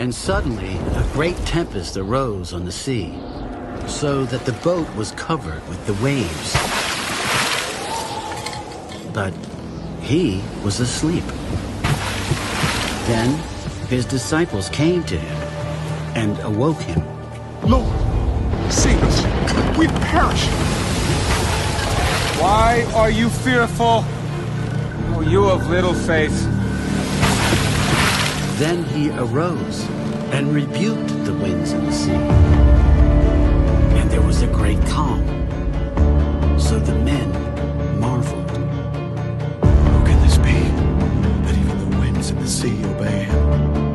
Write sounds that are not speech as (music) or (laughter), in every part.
And suddenly, a great tempest arose on the sea, so that the boat was covered with the waves. But he was asleep. Then his disciples came to him and awoke him. Lord, save us. We perish. Why are you fearful? Oh, you of little faith. Then he arose and rebuked the winds and the sea. And there was a great calm. So the men marveled. Winds and the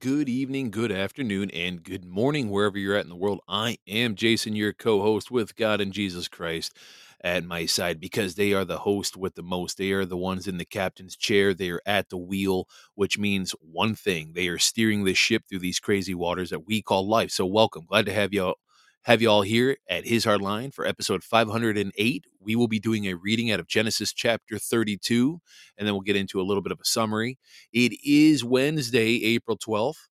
Good evening, good afternoon, and good morning, wherever you're at in the world. I am Jason, your co host with God and Jesus Christ at my side because they are the host with the most. They are the ones in the captain's chair. They are at the wheel, which means one thing they are steering this ship through these crazy waters that we call life. So, welcome. Glad to have you have you all here at his hard line for episode 508 we will be doing a reading out of genesis chapter 32 and then we'll get into a little bit of a summary. It is wednesday april 12th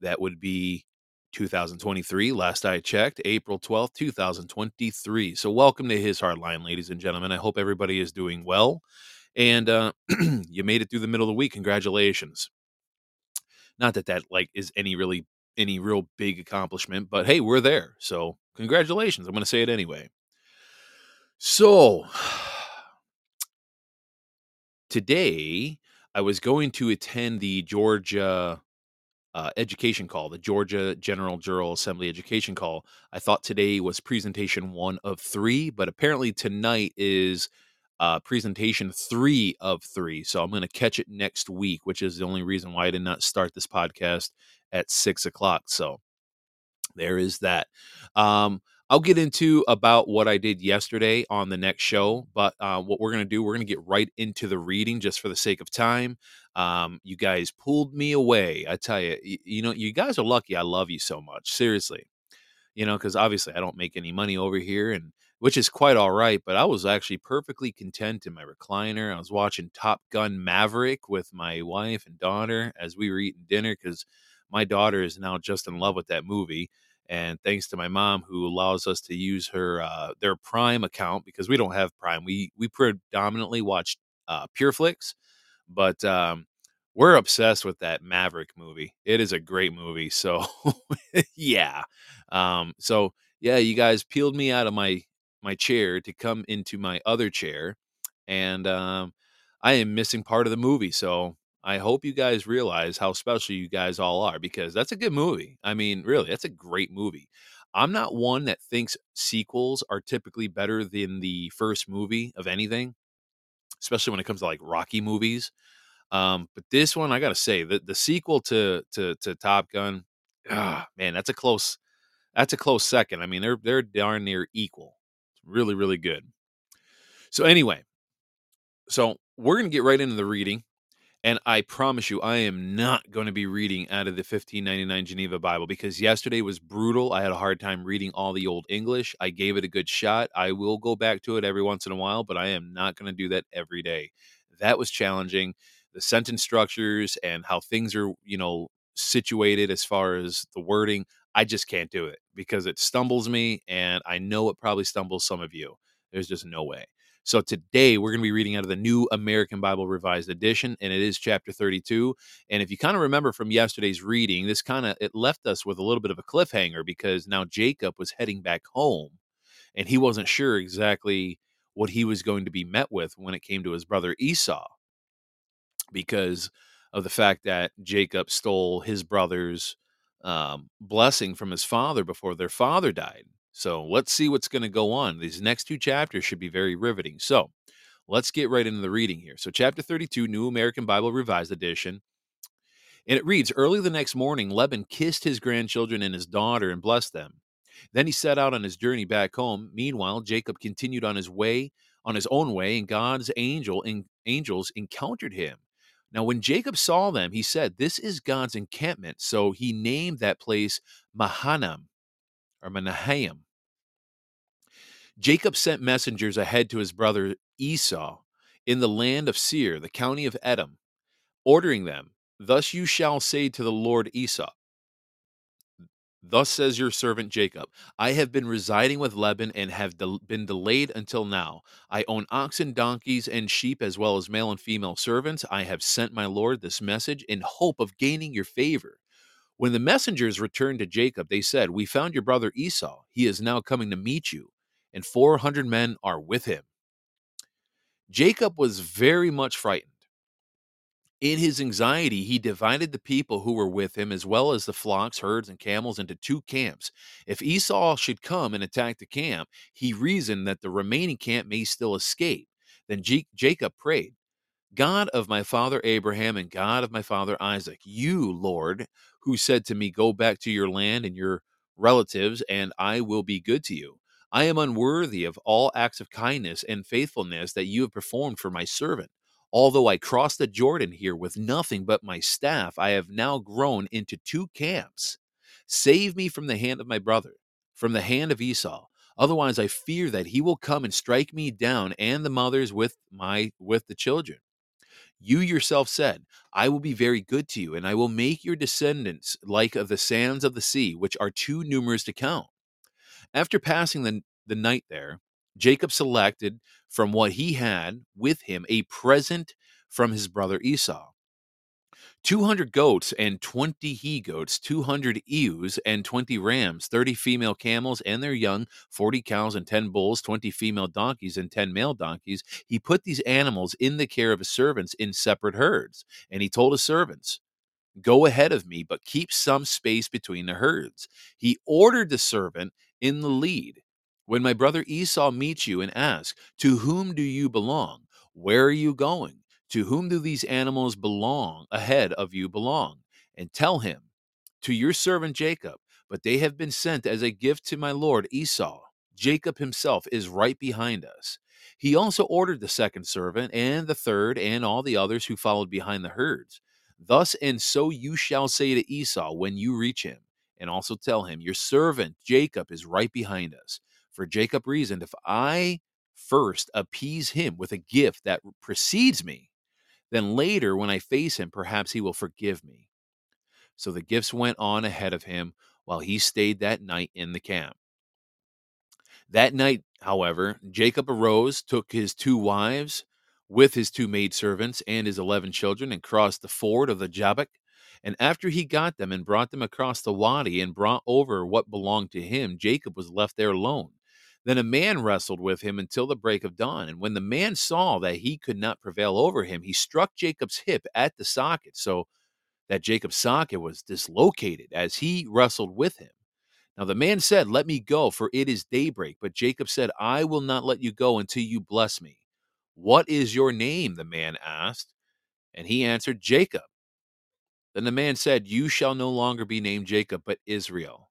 that would be 2023 last i checked april 12th 2023 so welcome to his hard line ladies and gentlemen. I hope everybody is doing well. And uh, (clears throat) you made it through the middle of the week. Congratulations. Not that that like is any really any real big accomplishment, but hey, we're there. So, congratulations. I'm going to say it anyway. So, (sighs) today I was going to attend the Georgia uh, education call, the Georgia General Jural Assembly education call. I thought today was presentation one of three, but apparently tonight is uh, presentation three of three. So I'm going to catch it next week, which is the only reason why I did not start this podcast at six o'clock. So there is that. Um, I'll get into about what I did yesterday on the next show, but uh, what we're going to do, we're going to get right into the reading just for the sake of time. Um, you guys pulled me away. I tell you, you, you know, you guys are lucky. I love you so much. Seriously, you know, because obviously I don't make any money over here, and which is quite all right. But I was actually perfectly content in my recliner. I was watching Top Gun Maverick with my wife and daughter as we were eating dinner because my daughter is now just in love with that movie and thanks to my mom who allows us to use her uh, their prime account because we don't have prime we we predominantly watch uh, pureflix but um, we're obsessed with that maverick movie. It is a great movie so (laughs) yeah um, so yeah you guys peeled me out of my my chair to come into my other chair and um, i am missing part of the movie so I hope you guys realize how special you guys all are because that's a good movie. I mean, really, that's a great movie. I'm not one that thinks sequels are typically better than the first movie of anything, especially when it comes to like Rocky movies. Um, but this one, I gotta say, the the sequel to to to Top Gun, ah, man, that's a close that's a close second. I mean, they're they're darn near equal. It's really really good. So anyway, so we're gonna get right into the reading. And I promise you, I am not going to be reading out of the 1599 Geneva Bible because yesterday was brutal. I had a hard time reading all the Old English. I gave it a good shot. I will go back to it every once in a while, but I am not going to do that every day. That was challenging. The sentence structures and how things are, you know, situated as far as the wording, I just can't do it because it stumbles me. And I know it probably stumbles some of you. There's just no way. So today we're going to be reading out of the New American Bible Revised Edition, and it is chapter 32. And if you kind of remember from yesterday's reading, this kind of it left us with a little bit of a cliffhanger because now Jacob was heading back home, and he wasn't sure exactly what he was going to be met with when it came to his brother Esau, because of the fact that Jacob stole his brother's um, blessing from his father before their father died. So let's see what's going to go on. These next two chapters should be very riveting. So let's get right into the reading here. So, chapter 32, New American Bible Revised Edition. And it reads Early the next morning, Laban kissed his grandchildren and his daughter and blessed them. Then he set out on his journey back home. Meanwhile, Jacob continued on his way, on his own way, and God's angel and angels encountered him. Now, when Jacob saw them, he said, This is God's encampment. So he named that place Mahanaim or Menahem. Jacob sent messengers ahead to his brother Esau in the land of Seir, the county of Edom, ordering them, Thus you shall say to the Lord Esau, Thus says your servant Jacob, I have been residing with Laban and have de- been delayed until now. I own oxen, donkeys, and sheep, as well as male and female servants. I have sent my Lord this message in hope of gaining your favor. When the messengers returned to Jacob, they said, We found your brother Esau. He is now coming to meet you, and 400 men are with him. Jacob was very much frightened. In his anxiety, he divided the people who were with him, as well as the flocks, herds, and camels, into two camps. If Esau should come and attack the camp, he reasoned that the remaining camp may still escape. Then Jacob prayed, God of my father Abraham and God of my father Isaac, you, Lord, who said to me, Go back to your land and your relatives, and I will be good to you. I am unworthy of all acts of kindness and faithfulness that you have performed for my servant. Although I crossed the Jordan here with nothing but my staff, I have now grown into two camps. Save me from the hand of my brother, from the hand of Esau. Otherwise, I fear that he will come and strike me down and the mothers with my with the children. You yourself said, I will be very good to you, and I will make your descendants like of the sands of the sea, which are too numerous to count. After passing the, the night there, Jacob selected from what he had with him a present from his brother Esau 200 goats and 20 he goats, 200 ewes and 20 rams, 30 female camels and their young, 40 cows and 10 bulls, 20 female donkeys and 10 male donkeys. He put these animals in the care of his servants in separate herds. And he told his servants, Go ahead of me, but keep some space between the herds. He ordered the servant in the lead. When my brother Esau meets you and asks, To whom do you belong? Where are you going? To whom do these animals belong ahead of you belong? And tell him, To your servant Jacob, but they have been sent as a gift to my lord Esau. Jacob himself is right behind us. He also ordered the second servant and the third and all the others who followed behind the herds. Thus and so you shall say to Esau when you reach him, and also tell him, Your servant Jacob is right behind us. For Jacob reasoned, If I first appease him with a gift that precedes me, then later, when I face him, perhaps he will forgive me. So the gifts went on ahead of him while he stayed that night in the camp. That night, however, Jacob arose, took his two wives with his two maidservants and his eleven children, and crossed the ford of the Jabbok. And after he got them and brought them across the wadi and brought over what belonged to him, Jacob was left there alone. Then a man wrestled with him until the break of dawn. And when the man saw that he could not prevail over him, he struck Jacob's hip at the socket, so that Jacob's socket was dislocated as he wrestled with him. Now the man said, Let me go, for it is daybreak. But Jacob said, I will not let you go until you bless me. What is your name? the man asked. And he answered, Jacob. Then the man said, You shall no longer be named Jacob, but Israel,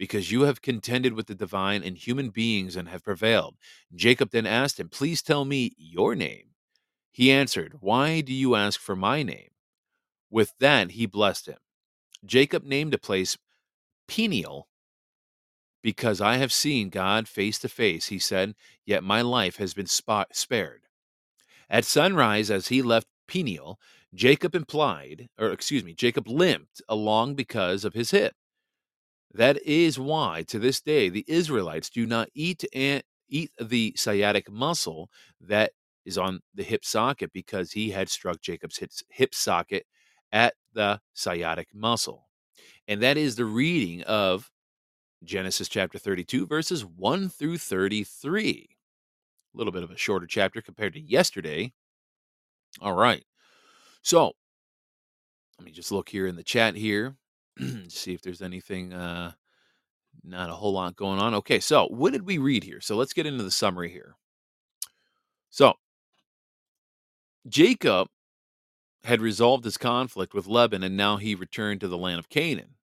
because you have contended with the divine and human beings and have prevailed. Jacob then asked him, Please tell me your name. He answered, Why do you ask for my name? With that, he blessed him. Jacob named a place Peniel because I have seen God face to face, he said, yet my life has been spot- spared. At sunrise, as he left Peniel, Jacob implied, or excuse me, Jacob limped along because of his hip. That is why, to this day, the Israelites do not eat and eat the sciatic muscle that is on the hip socket because he had struck Jacob's hip socket at the sciatic muscle. And that is the reading of Genesis chapter 32, verses 1 through 33. A little bit of a shorter chapter compared to yesterday. All right. So let me just look here in the chat here, (clears throat) see if there's anything, uh, not a whole lot going on. Okay. So what did we read here? So let's get into the summary here. So Jacob had resolved his conflict with Laban and now he returned to the land of Canaan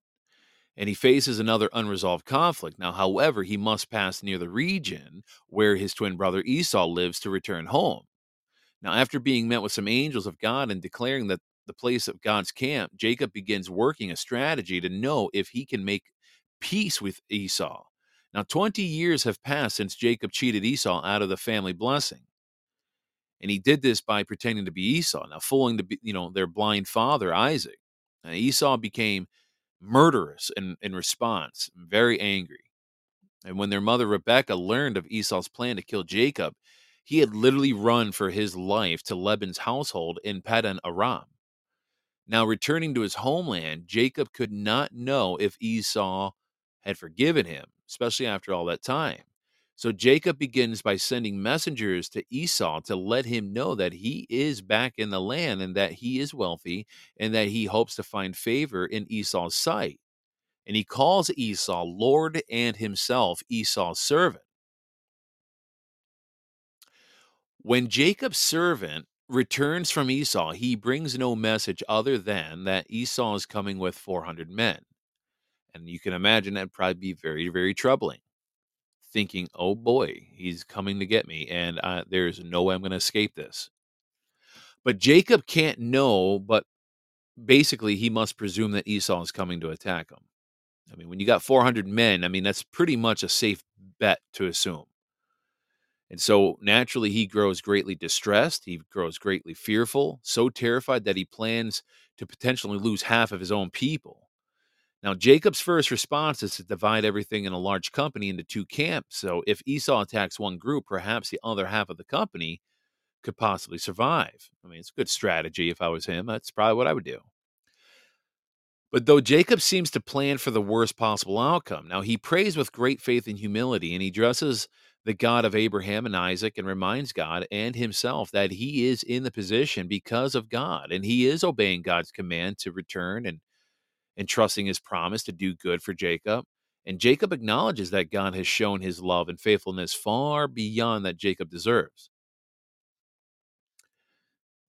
and he faces another unresolved conflict. Now, however, he must pass near the region where his twin brother Esau lives to return home. Now, after being met with some angels of God and declaring that the place of God's camp, Jacob begins working a strategy to know if he can make peace with Esau. Now, 20 years have passed since Jacob cheated Esau out of the family blessing. And he did this by pretending to be Esau, now fooling the, you know, their blind father, Isaac. Now, Esau became murderous in, in response, very angry. And when their mother Rebecca learned of Esau's plan to kill Jacob, he had literally run for his life to Laban's household in Paddan Aram. Now, returning to his homeland, Jacob could not know if Esau had forgiven him, especially after all that time. So Jacob begins by sending messengers to Esau to let him know that he is back in the land and that he is wealthy and that he hopes to find favor in Esau's sight. And he calls Esau Lord and himself Esau's servant. When Jacob's servant returns from Esau, he brings no message other than that Esau is coming with 400 men. And you can imagine that'd probably be very, very troubling thinking, oh boy, he's coming to get me, and uh, there's no way I'm going to escape this. But Jacob can't know, but basically he must presume that Esau is coming to attack him. I mean, when you got 400 men, I mean, that's pretty much a safe bet to assume. And so naturally, he grows greatly distressed. He grows greatly fearful, so terrified that he plans to potentially lose half of his own people. Now, Jacob's first response is to divide everything in a large company into two camps. So, if Esau attacks one group, perhaps the other half of the company could possibly survive. I mean, it's a good strategy. If I was him, that's probably what I would do. But though Jacob seems to plan for the worst possible outcome, now he prays with great faith and humility, and he dresses the God of Abraham and Isaac and reminds God and himself that he is in the position because of God, and he is obeying God's command to return and and trusting his promise to do good for Jacob. And Jacob acknowledges that God has shown his love and faithfulness far beyond that Jacob deserves.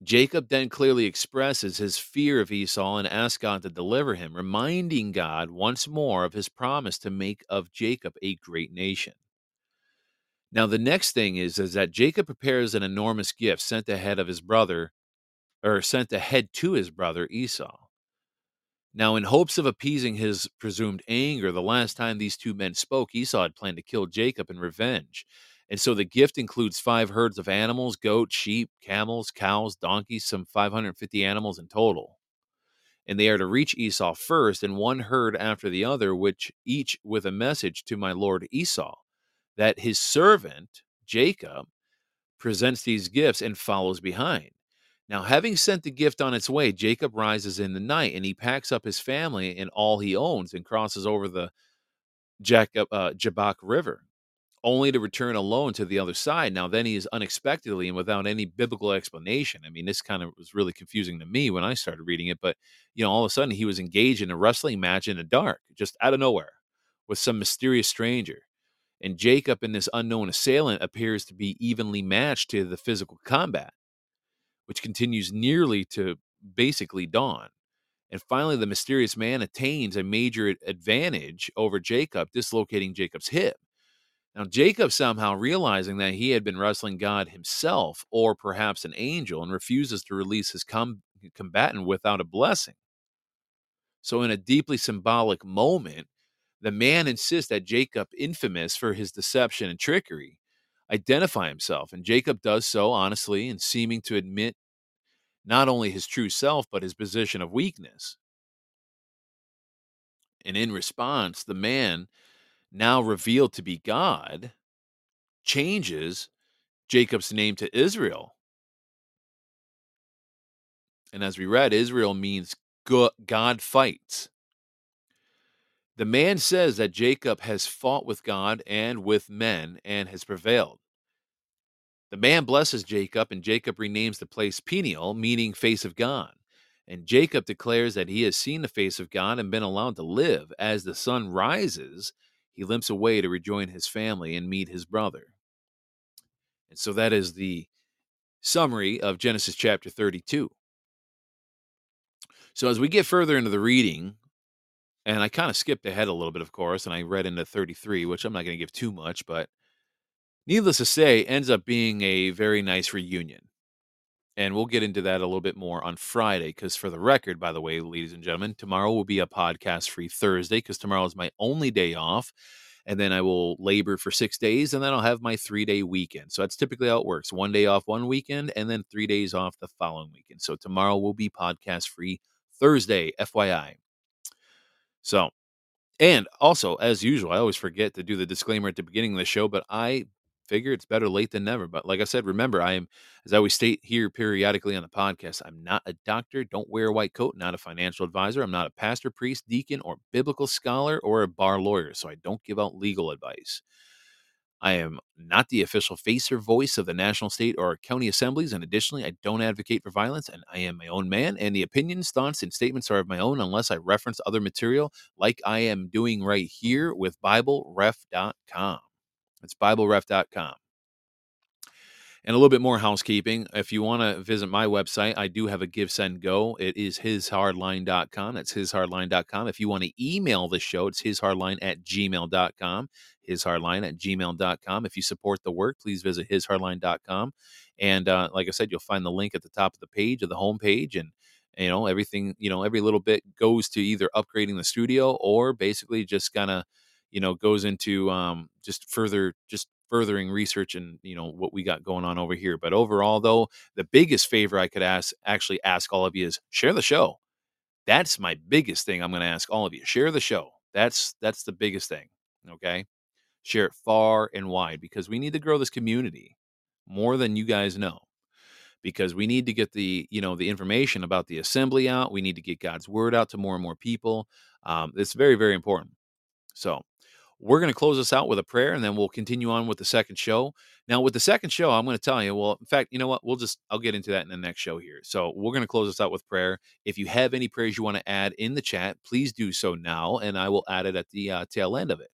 Jacob then clearly expresses his fear of Esau and asks God to deliver him, reminding God once more of his promise to make of Jacob a great nation. Now, the next thing is, is that Jacob prepares an enormous gift sent ahead of his brother, or sent ahead to his brother Esau. Now, in hopes of appeasing his presumed anger, the last time these two men spoke, Esau had planned to kill Jacob in revenge. And so the gift includes five herds of animals goats, sheep, camels, cows, donkeys, some 550 animals in total. And they are to reach Esau first, and one herd after the other, which each with a message to my lord Esau, that his servant, Jacob, presents these gifts and follows behind. Now, having sent the gift on its way, Jacob rises in the night and he packs up his family and all he owns and crosses over the Jacob, uh, Jabbok River, only to return alone to the other side. Now, then he is unexpectedly and without any biblical explanation. I mean, this kind of was really confusing to me when I started reading it, but you know, all of a sudden he was engaged in a wrestling match in the dark, just out of nowhere, with some mysterious stranger. And Jacob and this unknown assailant appears to be evenly matched to the physical combat which continues nearly to basically dawn. And finally, the mysterious man attains a major advantage over Jacob, dislocating Jacob's hip. Now, Jacob, somehow realizing that he had been wrestling God himself, or perhaps an angel, and refuses to release his com- combatant without a blessing. So, in a deeply symbolic moment, the man insists that Jacob, infamous for his deception and trickery, identify himself. And Jacob does so honestly and seeming to admit not only his true self, but his position of weakness. And in response, the man, now revealed to be God, changes Jacob's name to Israel. And as we read, Israel means God fights. The man says that Jacob has fought with God and with men and has prevailed. The man blesses Jacob, and Jacob renames the place Peniel, meaning face of God. And Jacob declares that he has seen the face of God and been allowed to live. As the sun rises, he limps away to rejoin his family and meet his brother. And so that is the summary of Genesis chapter 32. So as we get further into the reading, and I kind of skipped ahead a little bit, of course, and I read into 33, which I'm not going to give too much, but needless to say, ends up being a very nice reunion. And we'll get into that a little bit more on Friday. Because, for the record, by the way, ladies and gentlemen, tomorrow will be a podcast free Thursday because tomorrow is my only day off. And then I will labor for six days and then I'll have my three day weekend. So that's typically how it works one day off one weekend and then three days off the following weekend. So tomorrow will be podcast free Thursday, FYI. So, and also, as usual, I always forget to do the disclaimer at the beginning of the show, but I figure it's better late than never. But like I said, remember, I am, as I always state here periodically on the podcast, I'm not a doctor, don't wear a white coat, not a financial advisor. I'm not a pastor, priest, deacon, or biblical scholar or a bar lawyer. So I don't give out legal advice. I am not the official face or voice of the national, state, or county assemblies. And additionally, I don't advocate for violence. And I am my own man. And the opinions, thoughts, and statements are of my own unless I reference other material like I am doing right here with BibleRef.com. It's BibleRef.com. And a little bit more housekeeping. If you want to visit my website, I do have a Give Send Go. It is hishardline.com. That's hishardline.com. If you want to email the show, it's hishardline at gmail.com. Hishardline at gmail.com. If you support the work, please visit hishardline.com. And uh, like I said, you'll find the link at the top of the page of the homepage. And you know everything you know every little bit goes to either upgrading the studio or basically just kind of you know goes into um, just further just furthering research and you know what we got going on over here but overall though the biggest favor i could ask actually ask all of you is share the show. That's my biggest thing i'm going to ask all of you share the show. That's that's the biggest thing okay? Share it far and wide because we need to grow this community more than you guys know because we need to get the you know the information about the assembly out. We need to get god's word out to more and more people. Um, it's very very important. So we're going to close this out with a prayer and then we'll continue on with the second show. Now, with the second show, I'm going to tell you, well, in fact, you know what? We'll just, I'll get into that in the next show here. So we're going to close this out with prayer. If you have any prayers you want to add in the chat, please do so now, and I will add it at the uh, tail end of it.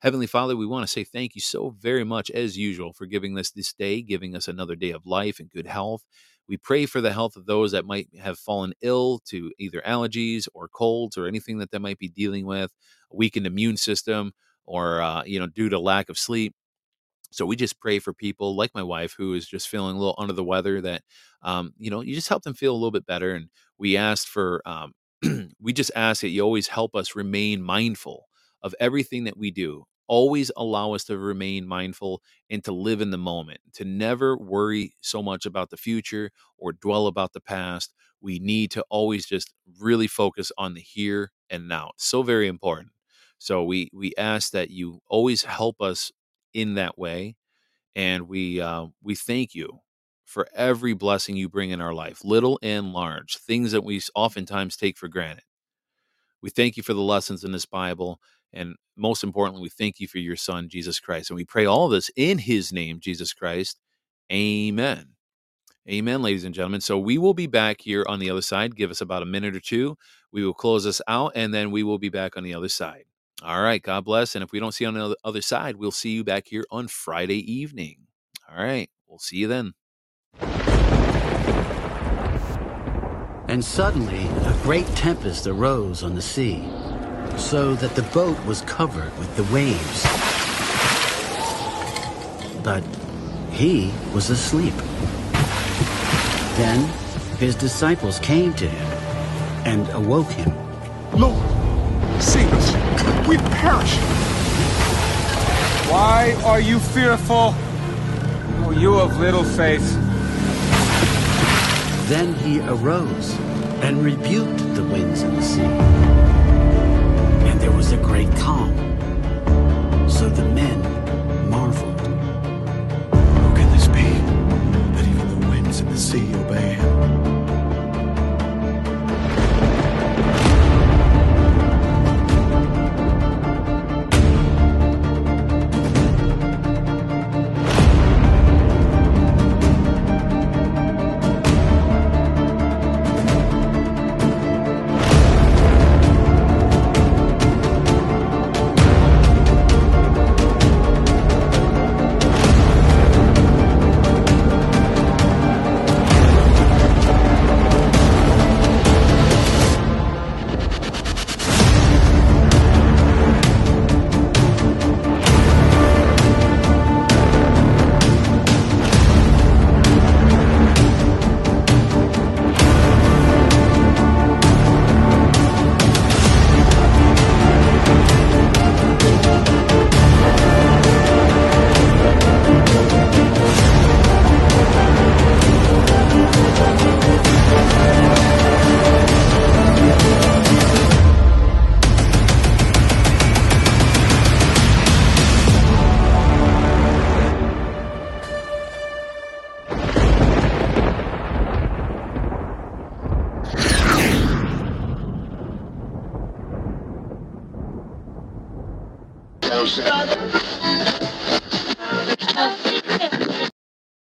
Heavenly Father, we want to say thank you so very much, as usual, for giving us this day, giving us another day of life and good health. We pray for the health of those that might have fallen ill to either allergies or colds or anything that they might be dealing with, weakened immune system, or uh, you know, due to lack of sleep. So we just pray for people like my wife who is just feeling a little under the weather that, um, you know, you just help them feel a little bit better. And we asked for, um, (clears throat) we just ask that you always help us remain mindful of everything that we do. Always allow us to remain mindful and to live in the moment, to never worry so much about the future or dwell about the past. We need to always just really focus on the here and now. It's so very important. So we we ask that you always help us in that way, and we uh, we thank you for every blessing you bring in our life, little and large, things that we oftentimes take for granted. We thank you for the lessons in this Bible, and most importantly, we thank you for your Son Jesus Christ, and we pray all this in His name, Jesus Christ. Amen. Amen, ladies and gentlemen. So we will be back here on the other side. Give us about a minute or two. We will close this out, and then we will be back on the other side. All right. God bless. And if we don't see you on the other side, we'll see you back here on Friday evening. All right. We'll see you then. And suddenly a great tempest arose on the sea, so that the boat was covered with the waves. But he was asleep. Then his disciples came to him and awoke him. Lord, save us. We perish. Why are you fearful? Oh, you of little faith. Then he arose and rebuked the winds and the sea. And there was a great calm. So the men marveled. Who can this be that even the winds and the sea obey him?